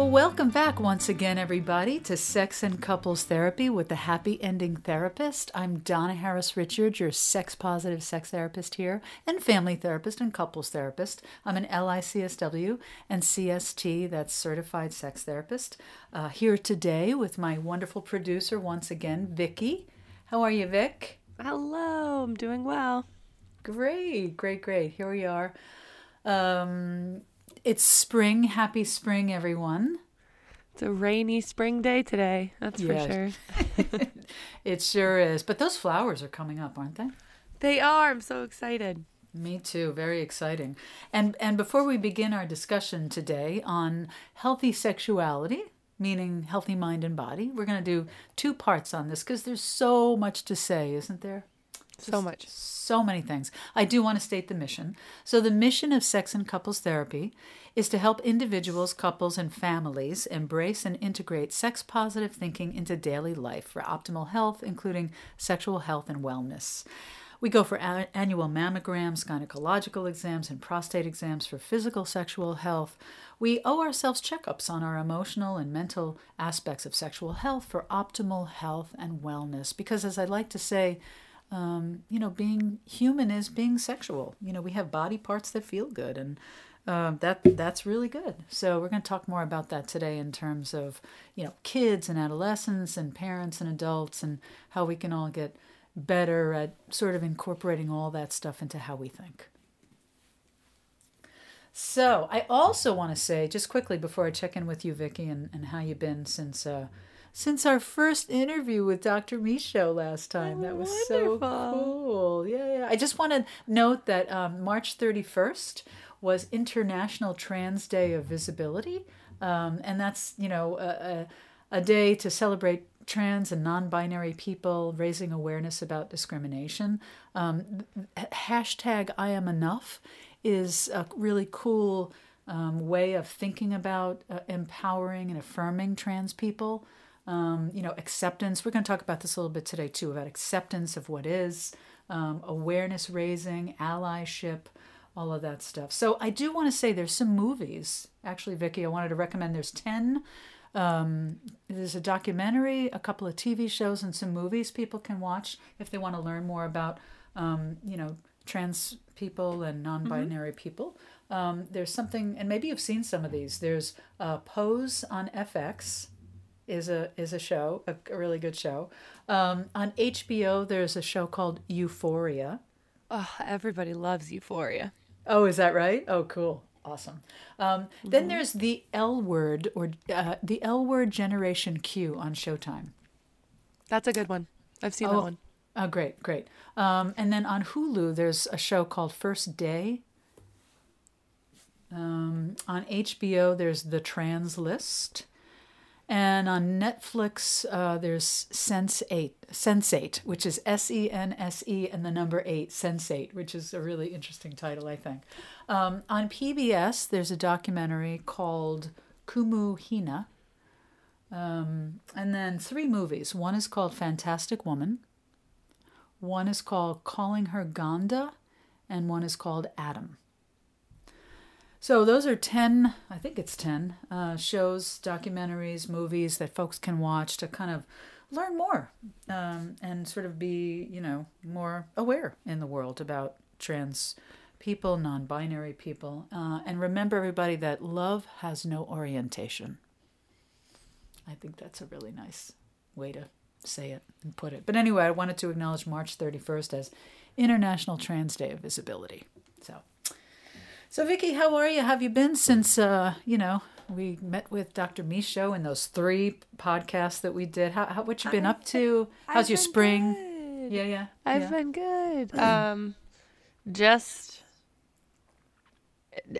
Well, welcome back once again, everybody, to Sex and Couples Therapy with the Happy Ending Therapist. I'm Donna Harris Richard, your sex positive sex therapist here, and family therapist and couples therapist. I'm an LICSW and CST, that's certified sex therapist. Uh, here today with my wonderful producer once again, Vicki. How are you, Vic? Hello, I'm doing well. Great, great, great. Here we are. Um, it's spring. Happy spring, everyone. It's a rainy spring day today, that's Yes. for sure. It sure is. But those flowers are coming up, aren't they? They are, I'm so excited. Me too. Very exciting. And and before we begin our discussion today on healthy sexuality, meaning healthy mind and body, we're going to do two parts on this because there's so much to say, isn't there? So much. So many things. I do want to state the mission. So, the mission of Sex and Couples Therapy is to help individuals, couples, and families embrace and integrate sex positive thinking into daily life for optimal health, including sexual health and wellness. We go for a- annual mammograms, gynecological exams, and prostate exams for physical sexual health. We owe ourselves checkups on our emotional and mental aspects of sexual health for optimal health and wellness. Because, as I like to say, um, you know, being human is being sexual. You know, we have body parts that feel good, and um, that that's really good. So we're going to talk more about that today in terms of you know kids and adolescents and parents and adults and how we can all get better at sort of incorporating all that stuff into how we think. So I also want to say just quickly before I check in with you, Vicky, and, and how you've been since uh, since our first interview with Dr. Micho last time. that was so cool. Yeah, yeah. I just want to note that um, March 31st was International Trans Day of Visibility. Um, and that's, you know, a, a, a day to celebrate trans and non binary people, raising awareness about discrimination. Um, hashtag I am enough is a really cool um, way of thinking about uh, empowering and affirming trans people. Um, you know, acceptance. We're going to talk about this a little bit today too about acceptance of what is, um, awareness raising, allyship, all of that stuff. So I do want to say there's some movies. Actually, Vicky, I wanted to recommend. There's ten. Um, there's a documentary, a couple of TV shows, and some movies people can watch if they want to learn more about, um, you know, trans people and non-binary people. Um, there's something, and maybe you've seen some of these. There's uh, Pose on FX is a is a show, a, a really good show. Um, on HBO, there's a show called Euphoria. Oh, everybody loves Euphoria. Oh, is that right? Oh, cool. Awesome. Um, Then there's the L word or uh, the L word Generation Q on Showtime. That's a good one. I've seen Oh. that one. Oh, great, great. Um, and then on Hulu, there's a show called First Day. Um, on HBO, there's The Trans List. And on Netflix, uh, there's Sense Eight, Sense8, which is S E N S E and the number eight, Sense8, which is a really interesting title, I think. Um, on PBS, there's a documentary called Kumu Hina. Um, and then three movies. One is called Fantastic Woman. One is called Calling Her Ganda, and one is called Adam. So those are 10, I think it's 10, uh, shows, documentaries, movies that folks can watch to kind of learn more um, and sort of be, you know, more aware in the world about trans people, non binary people. Uh, and remember, everybody, that love has no orientation. I think that's a really nice way to say it and put it. But anyway, I wanted to acknowledge March 31st as International Trans Day of Visibility. So, so Vicky, how are you? Have you been since uh, you know we met with Dr. Micho in those three podcasts that we did? How, how what you been up to? How's I've your spring? good. Yeah, yeah. I've yeah. been good. Um, just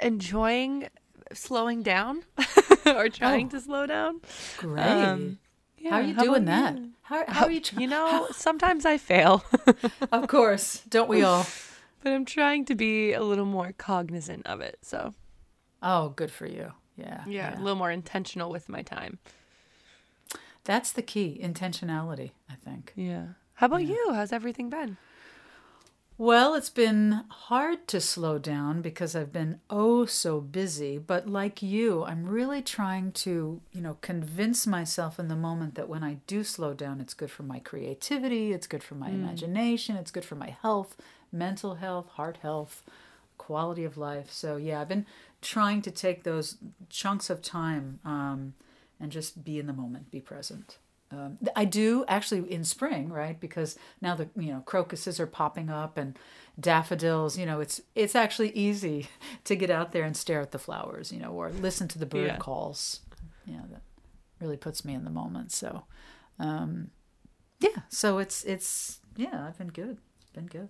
enjoying slowing down or trying Oh. to slow down. great. Um, how are you how doing that? you? How, how are you? Tr- You know, sometimes I fail, of course, don't we all? But I'm trying to be a little more cognizant of it. So, Oh, good for you. Yeah, yeah, a little more intentional with my time. That's the key, intentionality. I think. Yeah. How about you? How's everything been? Well, it's been hard to slow down because I've been oh so busy, but like you, I'm really trying to, you know, convince myself in the moment that when I do slow down, it's good for my creativity, it's good for my mm. imagination, it's good for my health, mental health, heart health, quality of life. So, yeah, I've been trying to take those chunks of time um, and just be in the moment, be present. Um, I do actually in spring, right? Because now the you know crocuses are popping up and daffodils. You know, it's it's actually easy to get out there and stare at the flowers, you know, or listen to the bird Yeah. calls. Yeah, that really puts me in the moment. So, um, yeah. So it's it's yeah, I've been good. Been good.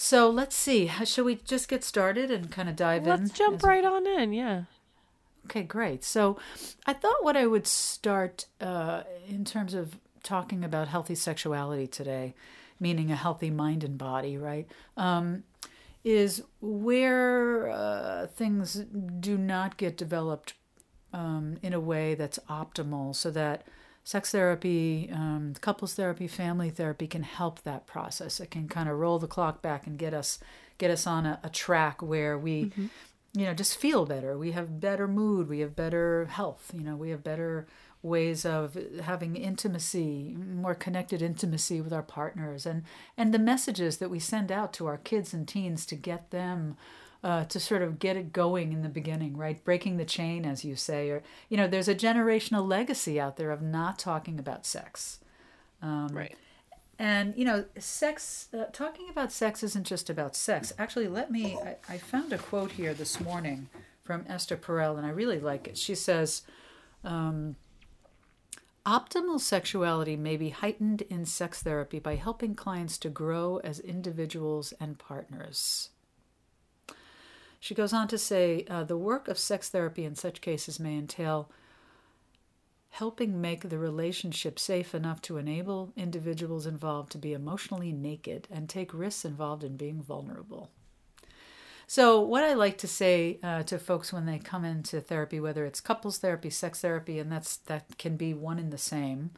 So let's see. Shall we just get started and kind of dive in? Let's jump right on in. Yeah. Okay, great. So I thought what I would start uh, in terms of talking about healthy sexuality today, meaning a healthy mind and body, right? Um, is where uh, things do not get developed um, in a way that's optimal so that sex therapy, um, couples therapy, family therapy can help that process. It can kind of roll the clock back and get us get us on a, a track where we, you know, just feel better. We have better mood. We have better health. You know, we have better ways of having intimacy, more connected intimacy with our partners, and and the messages that we send out to our kids and teens to get them uh, to sort of get it going in the beginning, right? Breaking the chain, as you say, or you know, there's a generational legacy out there of not talking about sex. right. And you know, sex. Uh, talking about sex isn't just about sex. Actually, let me. I, I found a quote here this morning from Esther Perel, and I really like it. She says, um, "Optimal sexuality may be heightened in sex therapy by helping clients to grow as individuals and partners." She goes on to say, uh, "The work of sex therapy in such cases may entail." helping make the relationship safe enough to enable individuals involved to be emotionally naked and take risks involved in being vulnerable. So, what I like to say uh, to folks when they come into therapy, whether it's couples therapy, sex therapy, and that's that can be one and the same.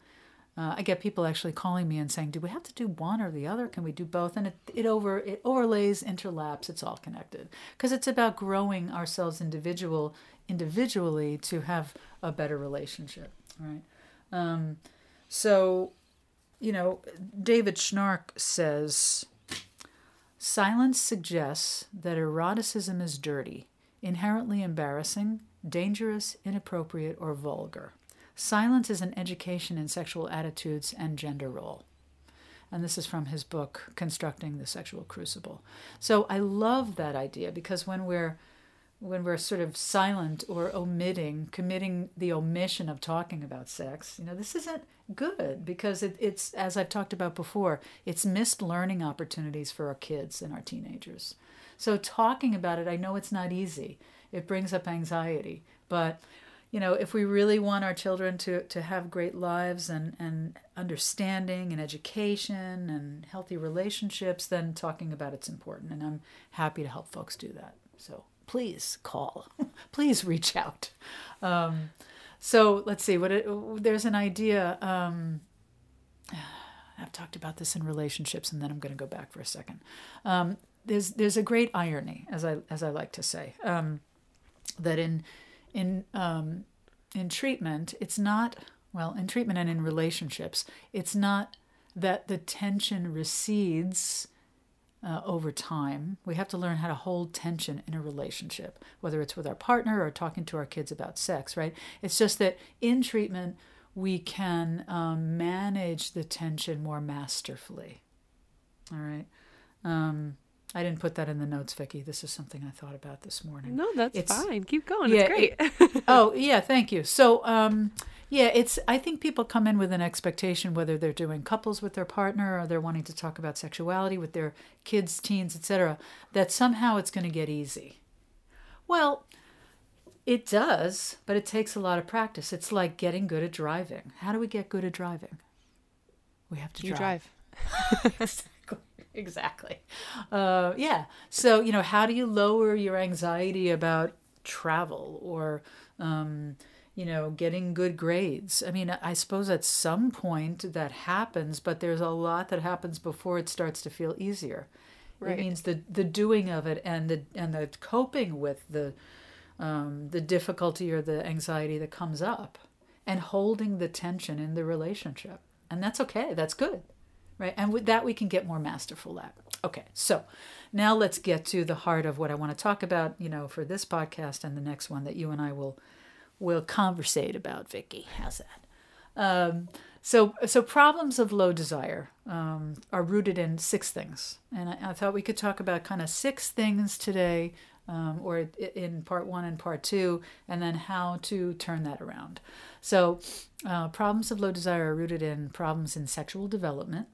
Uh, I get people actually calling me and saying, "Do we have to do one or the other? Can we do both?" And it, it over it overlays, interlaps. It's all connected because it's about growing ourselves individual individually to have a better relationship, right? Um, so, you know, David Schnarch says, silence suggests that eroticism is dirty, inherently embarrassing, dangerous, inappropriate, or vulgar. Silence is an education in sexual attitudes and gender role. And this is from his book, Constructing the Sexual Crucible. So I love that idea because when we're when we're sort of silent or omitting, committing the omission of talking about sex, you know, this isn't good because it, it's, as I've talked about before, it's missed learning opportunities for our kids and our teenagers. So talking about it, I know it's not easy. It brings up anxiety, but you know, if we really want our children to, to have great lives and, and understanding and education and healthy relationships, then talking about it's important. And I'm happy to help folks do that. So please call, please reach out. Um, so let's see what it, there's an idea. Um, I've talked about this in relationships, and then I'm going to go back for a second. Um, there's there's a great irony, as I as I like to say, um, that in in um, in treatment, it's not well in treatment and in relationships, it's not that the tension recedes uh, over time. We have to learn how to hold tension in a relationship, whether it's with our partner or talking to our kids about sex, right? It's just that in treatment, we can um, manage the tension more masterfully. All right. Um, I didn't put that in the notes, Vicki. This is something I thought about this morning. No, that's It's- fine. Keep going. Yeah, it's great. oh yeah thank you so um yeah it's i think people come in with an expectation whether they're doing couples with their partner or they're wanting to talk about sexuality with their kids teens etc that somehow it's going to get easy well it does but it takes a lot of practice it's like getting good at driving how do we get good at driving we have to you drive. exactly. Exactly. Uh, yeah. So, you know, how do you lower your anxiety about travel or, um, you know, getting good grades. I mean, I suppose at some point that happens, but there's a lot that happens before it starts to feel easier. Right. It means the the doing of it and the and the coping with the um, the difficulty or the anxiety that comes up, and holding the tension in the relationship, and that's okay. That's good, right? And with that, we can get more masterful at. Okay, so now let's get to the heart of what I want to talk about. You know, for this podcast and the next one that you and I will will conversate about, Vicky. How's that? Um, so, so problems of low desire um, are rooted in six things, and I, I, thought we could talk about kind of six things today, um, or in part one and part two, and then how to turn that around. So, uh, problems of low desire are rooted in problems in sexual development,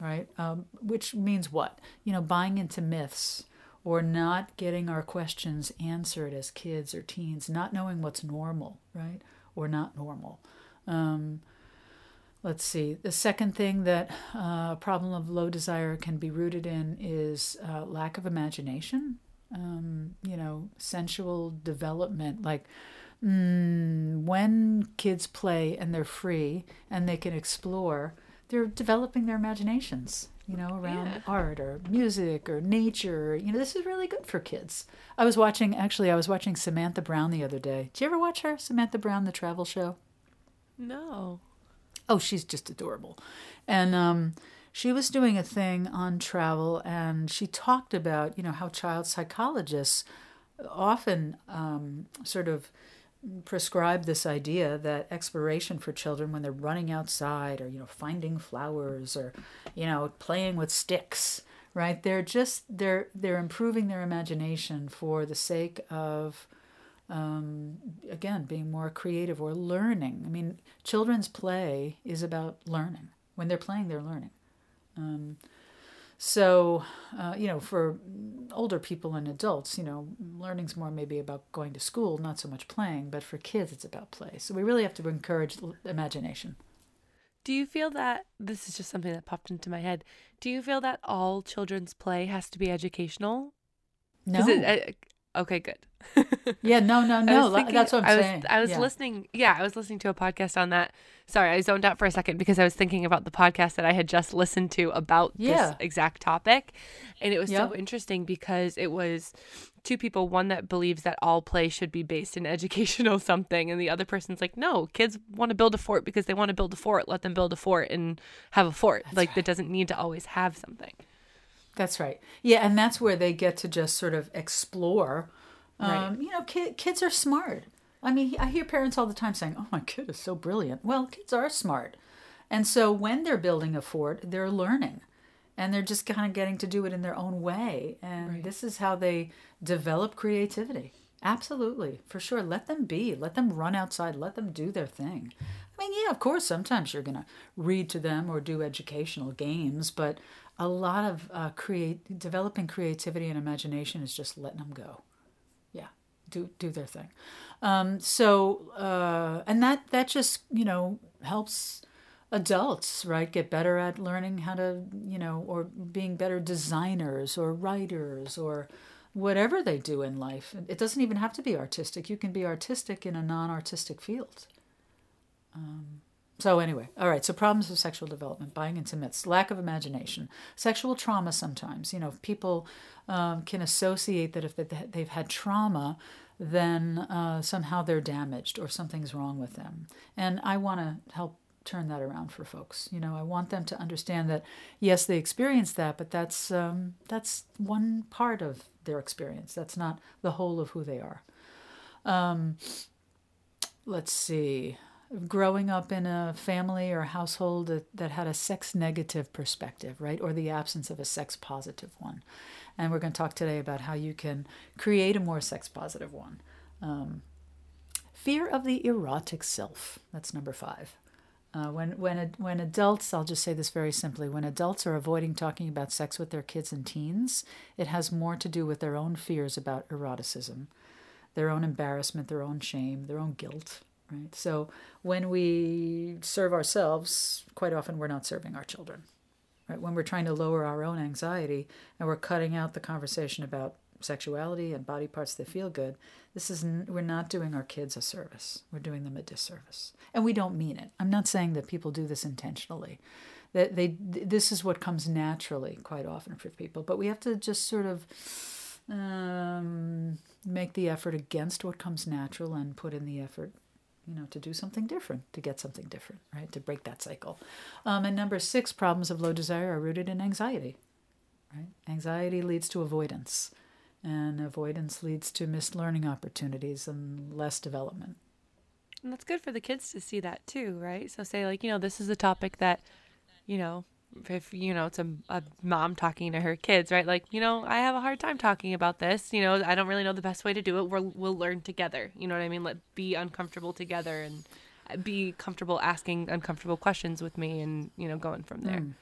right? Um, which means what? You know, buying into myths or not getting our questions answered as kids or teens, not knowing what's normal, right? Or not normal. Um, let's see. The second thing that uh, a uh, problem of low desire can be rooted in is uh, lack of imagination. Um, you know, sensual development. Like mm, when kids play and they're free and they can explore, they're developing their imaginations. You know, around yeah. art or music or nature. You know, this is really good for kids. I was watching. Actually, I was watching Samantha Brown the other day. Did you ever watch her, Samantha Brown, the travel show? No. Oh, she's just adorable. And um, she was doing a thing on travel, and she talked about, you know, how child psychologists often um, sort of prescribe this idea that exploration for children when they're running outside or you know finding flowers or you know playing with sticks right they're just they're they're improving their imagination for the sake of um, again, being more creative or learning. I mean, children's play is about learning. When they're playing, they're learning. Um, so, uh, you know, for older people and adults, you know, learning's more maybe about going to school, not so much playing, but for kids, it's about play. So we really have to encourage imagination. Do you feel that this is just something that popped into my head? Do you feel that all children's play has to be educational? No. It, Okay, good. yeah, no, no, no. Thinking, That's what I'm I was, saying. I was yeah. listening. Yeah, I was listening to a podcast on that. Sorry, I zoned out for a second because I was thinking about the podcast that I had just listened to about yeah. this exact topic. And it was yep. so interesting because it was two people one that believes that all play should be based in educational something and the other person's like no kids want to build a fort because they want to build a fort let them build a fort and have a fort That's like right. that doesn't need to always have something that's right. Yeah, and that's where they get to just sort of explore. Um, right. You know, ki- kids are smart. I mean, I hear parents all the time saying, "Oh, my kid is so brilliant." Well, kids are smart, and so when they're building a fort, they're learning, and they're just kind of getting to do it in their own way. And right. this is how they develop creativity. Absolutely, for sure. Let them be. Let them run outside. Let them do their thing. I mean, yeah, of course, sometimes you're going to read to them or do educational games, but a lot of uh, create developing creativity and imagination is just letting them go. Yeah, do do their thing. Um, so uh, and that that just you know helps adults right get better at learning how to you know or being better designers or writers or whatever they do in life. It doesn't even have to be artistic. You can be artistic in a non-artistic field. Um, so, anyway, all right. So, problems of sexual development, buying into myths, lack of imagination, sexual trauma sometimes. You know, people um, can associate that if they've had trauma, then uh, somehow they're damaged or something's wrong with them. And I want to help turn that around for folks. You know, I want them to understand that yes, they experienced that, but that's um, that's one part of their experience. That's not the whole of who they are. Um, let's see growing up in a family or household that, that had a sex negative perspective, right? Or the absence of a sex positive one. And we're going to talk today about how you can create a more sex positive one. Um, fear of the erotic self. That's number five. Uh, when when when adults, I'll just say this very simply: when adults are avoiding talking about sex with their kids and teens, it has more to do with their own fears about eroticism, their own embarrassment, their own shame, their own guilt, right? So when we serve ourselves, quite often we're not serving our children, right? When we're trying to lower our own anxiety and we're cutting out the conversation about sexuality and body parts that feel good, this is we're not doing our kids a service. We're doing them a disservice, and we don't mean it. I'm not saying that people do this intentionally. That they this is what comes naturally quite often for people, but we have to just sort of um, make the effort against what comes natural and put in the effort you know, to do something different, to get something different, right? To break that cycle. Um, and number six, problems of low desire are rooted in anxiety, right? Anxiety leads to avoidance, and avoidance leads to missed learning opportunities and less development. And that's good for the kids to see that too, right? So say like, you know, this is a topic that, you know, if you know it's a, a mom talking to her kids right like you know i have a hard time talking about this you know i don't really know the best way to do it we'll, we'll learn together you know what i mean let be uncomfortable together and uh, be comfortable asking uncomfortable questions with me and you know going from there mm.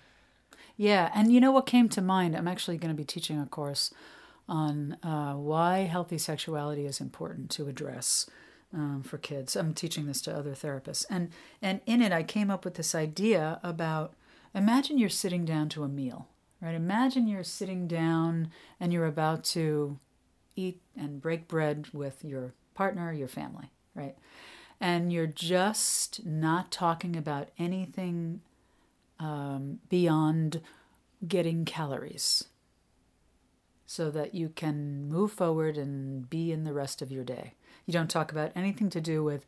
yeah and you know what came to mind i'm actually going to be teaching a course on uh, why healthy sexuality is important to address um, for kids i'm teaching this to other therapists and and in it i came up with this idea about Imagine you're sitting down to a meal, right? Imagine you're sitting down and you're about to eat and break bread with your partner, your family, right? And you're just not talking about anything um, beyond getting calories so that you can move forward and be in the rest of your day. You don't talk about anything to do with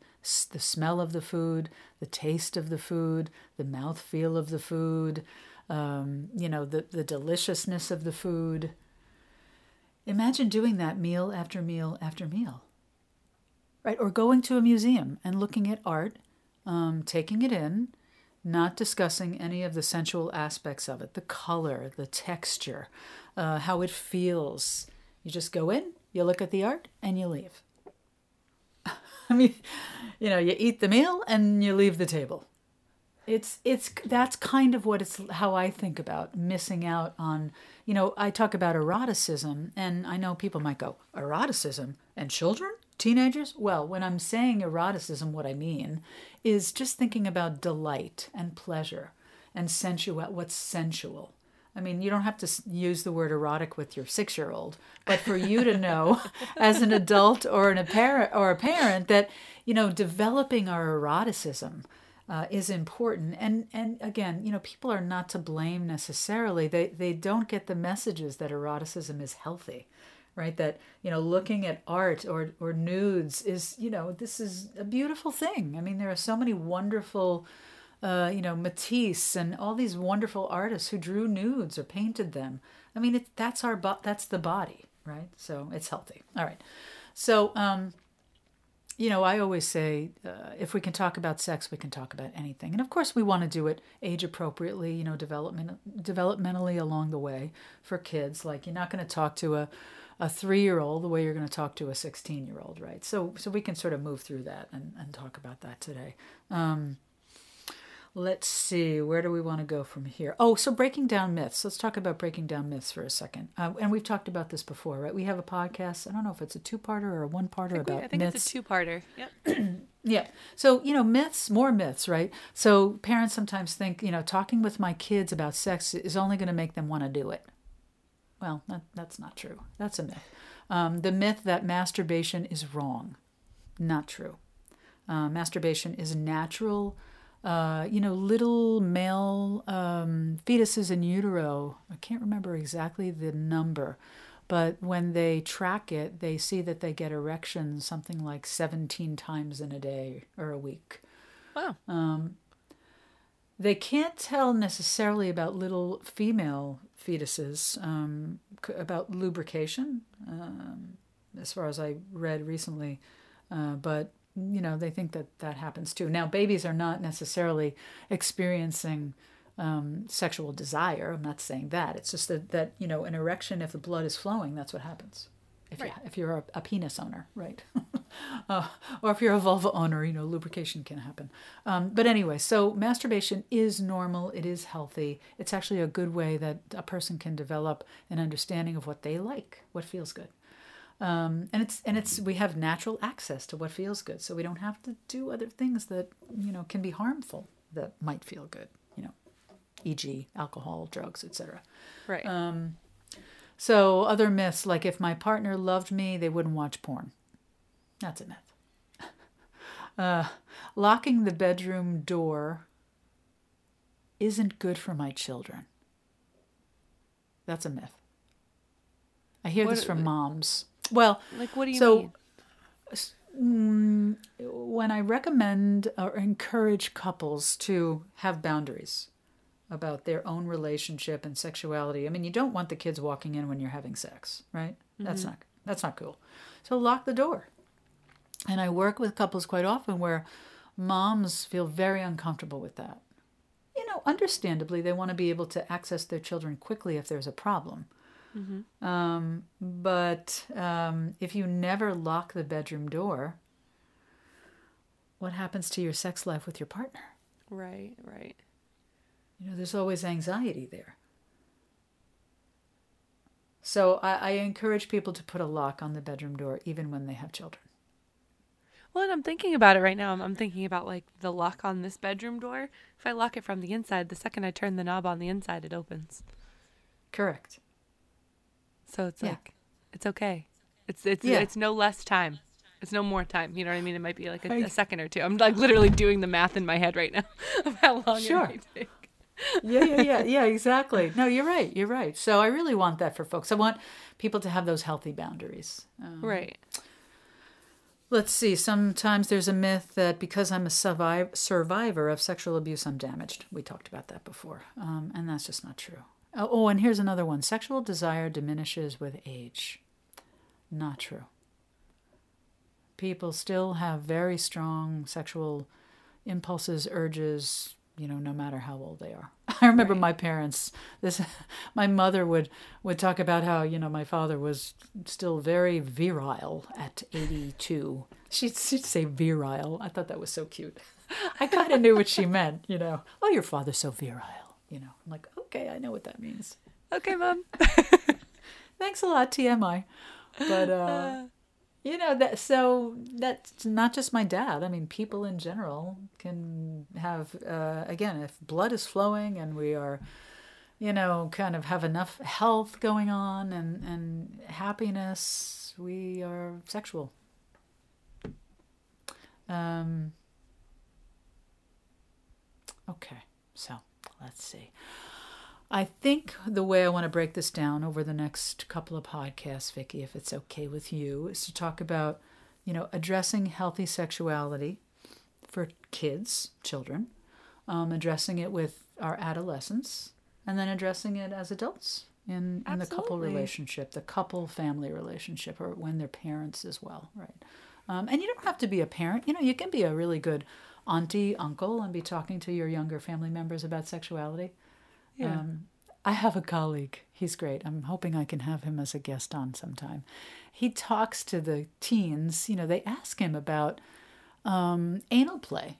the smell of the food, the taste of the food, the mouth feel of the food, um, you know, the, the deliciousness of the food. Imagine doing that meal after meal after meal, right? Or going to a museum and looking at art, um, taking it in, not discussing any of the sensual aspects of it the color, the texture, uh, how it feels. You just go in, you look at the art, and you leave. I mean, you know, you eat the meal and you leave the table. It's it's that's kind of what it's how I think about missing out on. You know, I talk about eroticism, and I know people might go eroticism and children, teenagers. Well, when I'm saying eroticism, what I mean is just thinking about delight and pleasure and sensual. What's sensual? I mean, you don't have to use the word erotic with your six-year-old, but for you to know, as an adult or an a parent or a parent, that you know developing our eroticism uh, is important. And and again, you know, people are not to blame necessarily. They they don't get the messages that eroticism is healthy, right? That you know, looking at art or or nudes is you know this is a beautiful thing. I mean, there are so many wonderful uh, you know, Matisse and all these wonderful artists who drew nudes or painted them. I mean, it, that's our bo- that's the body, right? So it's healthy. All right. So, um, you know, I always say uh, if we can talk about sex, we can talk about anything. And of course, we want to do it age appropriately, you know, development developmentally along the way for kids. Like you're not going to talk to a a three year old the way you're going to talk to a 16 year old, right? So, so we can sort of move through that and, and talk about that today. Um, Let's see, where do we want to go from here? Oh, so breaking down myths. Let's talk about breaking down myths for a second. Uh, and we've talked about this before, right? We have a podcast. I don't know if it's a two-parter or a one-parter about we, I think myths. it's a two-parter. Yep. yeah. So you know, myths, more myths, right? So parents sometimes think, you know, talking with my kids about sex is only going to make them want to do it. Well, that, that's not true. That's a myth. Um, the myth that masturbation is wrong, not true. Uh, masturbation is natural uh, you know, little male um, fetuses in utero. I can't remember exactly the number, but when they track it, they see that they get erections something like 17 times in a day or a week. Wow. Um, they can't tell necessarily about little female fetuses, um, about lubrication, um, as far as I read recently. Uh, but you know, they think that that happens too. Now, babies are not necessarily experiencing um, sexual desire. I'm not saying that. It's just that, that, you know, an erection, if the blood is flowing, that's what happens. If, right. you, if you're a, a penis owner, right? uh, or if you're a vulva owner, you know, lubrication can happen. Um, but anyway, so masturbation is normal. It is healthy. It's actually a good way that a person can develop an understanding of what they like, what feels good. Um, and it's and it's we have natural access to what feels good, so we don't have to do other things that you know can be harmful that might feel good. You know, e.g., alcohol, drugs, etc. Right. Um, So, other myths like if my partner loved me, they wouldn't watch porn. That's a myth. Uh, locking the bedroom door isn't good for my children. That's a myth. I hear what, this from moms. Well, like what do you so, mean? Mm, when I recommend or encourage couples to have boundaries, about their own relationship and sexuality. I mean, you don't want the kids walking in when you're having sex, right? Mm-hmm. That's not that's not cool. So lock the door. And I work with couples quite often where moms feel very uncomfortable with that. You know, understandably, they want to be able to access their children quickly if there's a problem. Mm-hmm. Um, but um, if you never lock the bedroom door, what happens to your sex life with your partner? Right, right. You know, there's always anxiety there. So I, I, encourage people to put a lock on the bedroom door even when they have children. Well, and I'm thinking about it right now. I'm, I'm thinking about like the lock on this bedroom door. If I lock it from the inside, the second I turn the knob on the inside, it opens. Correct. So it's yeah. like it's okay. It's it's yeah. it's no less time. It's no more time. You know what I mean? It might be like a, a second or two. I'm like literally doing the math in my head right now of how long sure. it might take yeah, yeah, yeah, yeah, exactly. No, you're right. You're right. So I really want that for folks. I want people to have those healthy boundaries. Um, right. Let's see. Sometimes there's a myth that because I'm a survive, survivor of sexual abuse, I'm damaged. We talked about that before, um, and that's just not true. Oh, oh, and here's another one sexual desire diminishes with age. Not true. People still have very strong sexual impulses, urges, you know no matter how old they are. I remember right. my parents this my mother would would talk about how you know my father was still very virile at 82 she'd, she'd say virile. I thought that was so cute. I kind of knew what she meant you know. Oh your father's so virile you know. I'm like okay i know what that means. Okay mom. Thanks a lot tmi but uh you know that so that's not just my dad. I mean people in general can have uh, again if blood is flowing and we are you know kind of have enough health going on and and happiness we are sexual. Um okay so let's see I think the way I want to break this down over the next couple of podcasts, Vicki, if it's okay with you, is to talk about, you know, addressing healthy sexuality for kids, children, um, addressing it with our adolescents, and then addressing it as adults in, in the couple relationship, the couple family relationship, or when they're parents as well, right? Um, and you don't have to be a parent. You know, you can be a really good auntie, uncle, and be talking to your younger family members about sexuality. Yeah. Um, I have a colleague. He's great. I'm hoping I can have him as a guest on sometime. He talks to the teens. You know, they ask him about um, anal play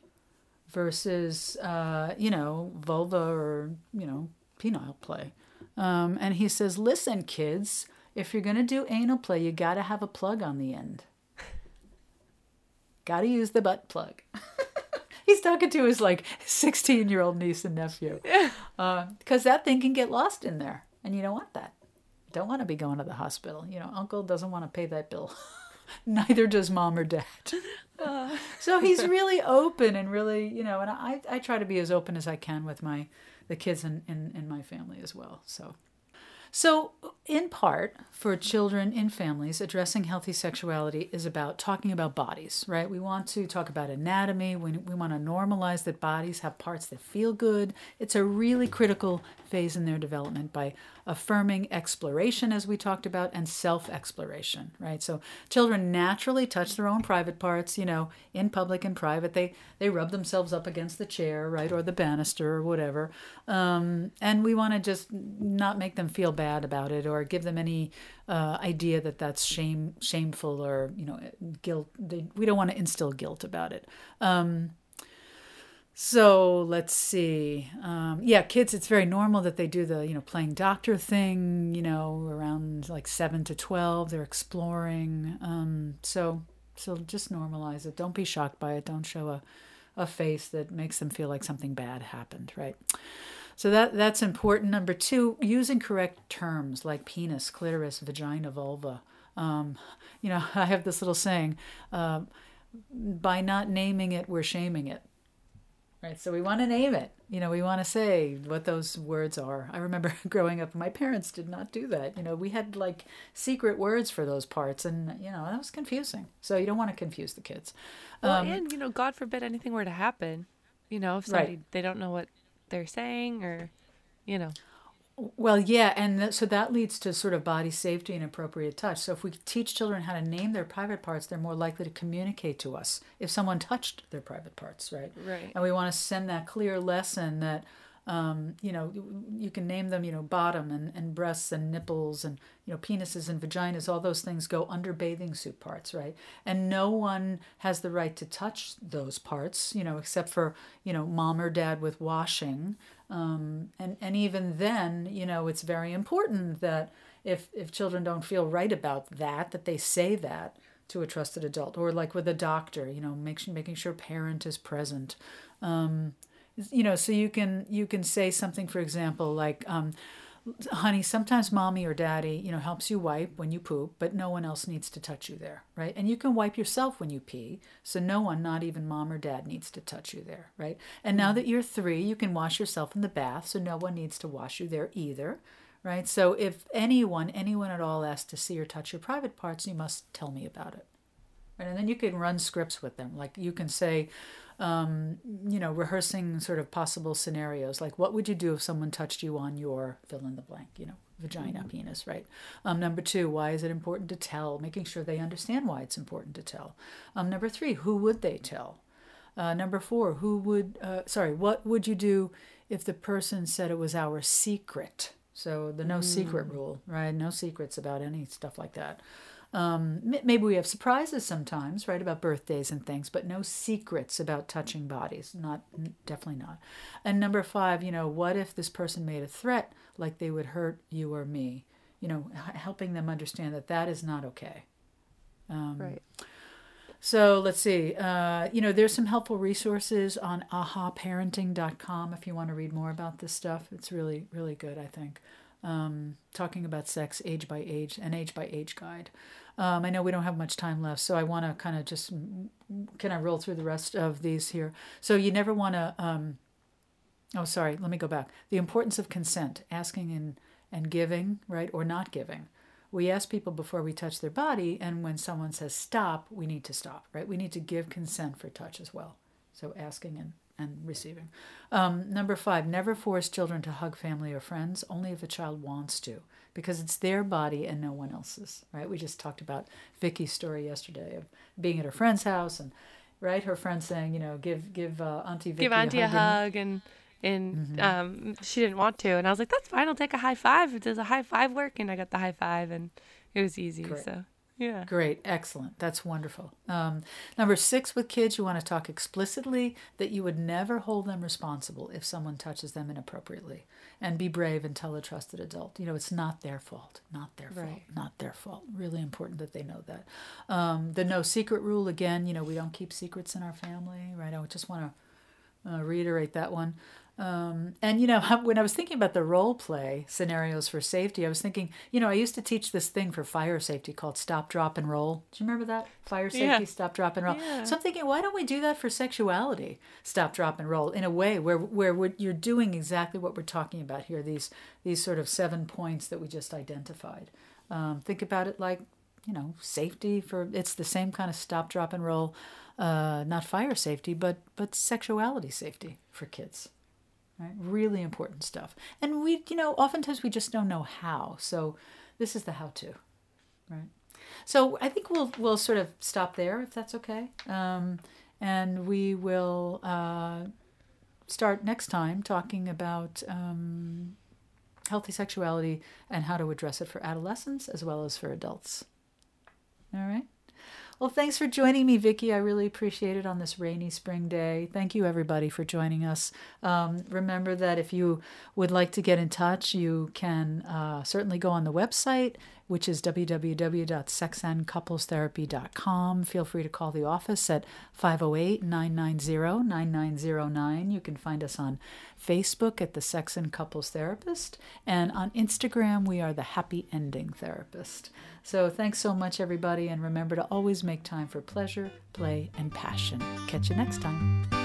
versus, uh, you know, vulva or, you know, penile play. Um, and he says, listen, kids, if you're going to do anal play, you got to have a plug on the end. got to use the butt plug. he's talking to his like 16 year old niece and nephew. Yeah. Because uh, that thing can get lost in there. And you don't want that. Don't want to be going to the hospital. You know, uncle doesn't want to pay that bill. Neither does mom or dad. Uh. so he's really open and really, you know, and I, I try to be as open as I can with my the kids in, in, in my family as well. So so, in part, for children in families, addressing healthy sexuality is about talking about bodies, right? We want to talk about anatomy. We, we want to normalize that bodies have parts that feel good. It's a really critical phase in their development by affirming exploration, as we talked about, and self exploration, right? So children naturally touch their own private parts, you know, in public and private. They, they rub themselves up against the chair, right, or the banister or whatever. Um, and we want to just not make them feel bad about it or give them any uh, idea that that's shame, shameful or, you know, guilt. They, we don't want to instill guilt about it. Um, so let's see. Um, yeah, kids, it's very normal that they do the, you know, playing doctor thing, you know, around like seven to 12. They're exploring. Um, so, so just normalize it. Don't be shocked by it. Don't show a, a face that makes them feel like something bad happened, right? So that that's important. Number two, using correct terms like penis, clitoris, vagina, vulva. Um, you know, I have this little saying: uh, by not naming it, we're shaming it. Right. So we want to name it. You know, we want to say what those words are. I remember growing up, my parents did not do that. You know, we had like secret words for those parts, and you know that was confusing. So you don't want to confuse the kids. Well, um, and you know, God forbid anything were to happen. You know, if somebody right. they don't know what they're saying or you know well yeah and th- so that leads to sort of body safety and appropriate touch. So if we teach children how to name their private parts they're more likely to communicate to us if someone touched their private parts right? Right. And we want to send that clear lesson that um, you know, you can name them, you know, bottom and, and breasts and nipples and, you know, penises and vaginas, all those things go under bathing suit parts, right? And no one has the right to touch those parts, you know, except for, you know, mom or dad with washing. Um, and, and even then, you know, it's very important that if, if children don't feel right about that, that they say that to a trusted adult or like with a doctor, you know, make, making sure parent is present. Um, you know so you can you can say something for example like um, honey sometimes mommy or daddy you know helps you wipe when you poop but no one else needs to touch you there right? And you can wipe yourself when you pee so no one not even mom or dad needs to touch you there right? And now mm. that you're three you can wash yourself in the bath so no one needs to wash you there either right? So if anyone anyone at all asks to see or touch your private parts you must tell me about it right? And then you can run scripts with them. Like you can say um, you know, rehearsing sort of possible scenarios, like what would you do if someone touched you on your fill in the blank, you know, vagina, mm-hmm. penis, right? Um, number two, why is it important to tell? Making sure they understand why it's important to tell. Um, number three, who would they tell? Uh, number four, who would, uh, sorry, what would you do if the person said it was our secret? So the no mm. secret rule, right? No secrets about any stuff like that. Um, maybe we have surprises sometimes, right, about birthdays and things, but no secrets about touching bodies. Not definitely not. And number five, you know, what if this person made a threat like they would hurt you or me? You know, helping them understand that that is not okay. Um, right. So let's see. Uh, you know, there's some helpful resources on ahaparenting.com if you want to read more about this stuff. It's really, really good, I think. Um, talking about sex age by age, an age by age guide. Um, I know we don't have much time left, so I want to kind of just can I roll through the rest of these here. So you never want to. Um, oh, sorry. Let me go back. The importance of consent, asking and and giving, right, or not giving. We ask people before we touch their body, and when someone says stop, we need to stop, right? We need to give consent for touch as well. So asking and and receiving. Um, number five, never force children to hug family or friends, only if a child wants to, because it's their body and no one else's, right? We just talked about Vicky's story yesterday of being at her friend's house and, right, her friend saying, you know, give give uh, Auntie Vicky give Auntie a hug, a hug and. and mm-hmm. um, she didn't want to, and I was like, "That's fine. I'll take a high five. Does a high five work?" And I got the high five, and it was easy. So yeah. Great. Excellent. That's wonderful. Um, number six, with kids, you want to talk explicitly that you would never hold them responsible if someone touches them inappropriately. And be brave and tell a trusted adult. You know, it's not their fault. Not their right. fault. Not their fault. Really important that they know that. Um, the no secret rule, again, you know, we don't keep secrets in our family, right? I just want to uh, reiterate that one. Um, and you know, when I was thinking about the role play scenarios for safety, I was thinking, you know, I used to teach this thing for fire safety called stop, drop, and roll. Do you remember that? Fire safety, yeah. stop, drop, and roll. Yeah. So I'm thinking, why don't we do that for sexuality? Stop, drop, and roll in a way where where you're doing exactly what we're talking about here. These these sort of seven points that we just identified. Um, think about it like you know safety for it's the same kind of stop, drop, and roll. Uh, not fire safety, but but sexuality safety for kids. Right? Really important stuff. And we, you know, oftentimes we just don't know how. So this is the how to, right? So I think we'll we'll sort of stop there if that's okay, um, and we will uh, start next time talking about um, healthy sexuality and how to address it for adolescents as well as for adults. All right. Well, thanks for joining me, Vicki. I really appreciate it on this rainy spring day. Thank you, everybody, for joining us. Um, remember that if you would like to get in touch, you can uh, certainly go on the website which is www.sexandcouplestherapy.com. Feel free to call the office at 508 990 9909. You can find us on Facebook at the Sex and Couples Therapist, and on Instagram, we are the Happy Ending Therapist. So thanks so much, everybody, and remember to always make time for pleasure, play, and passion. Catch you next time.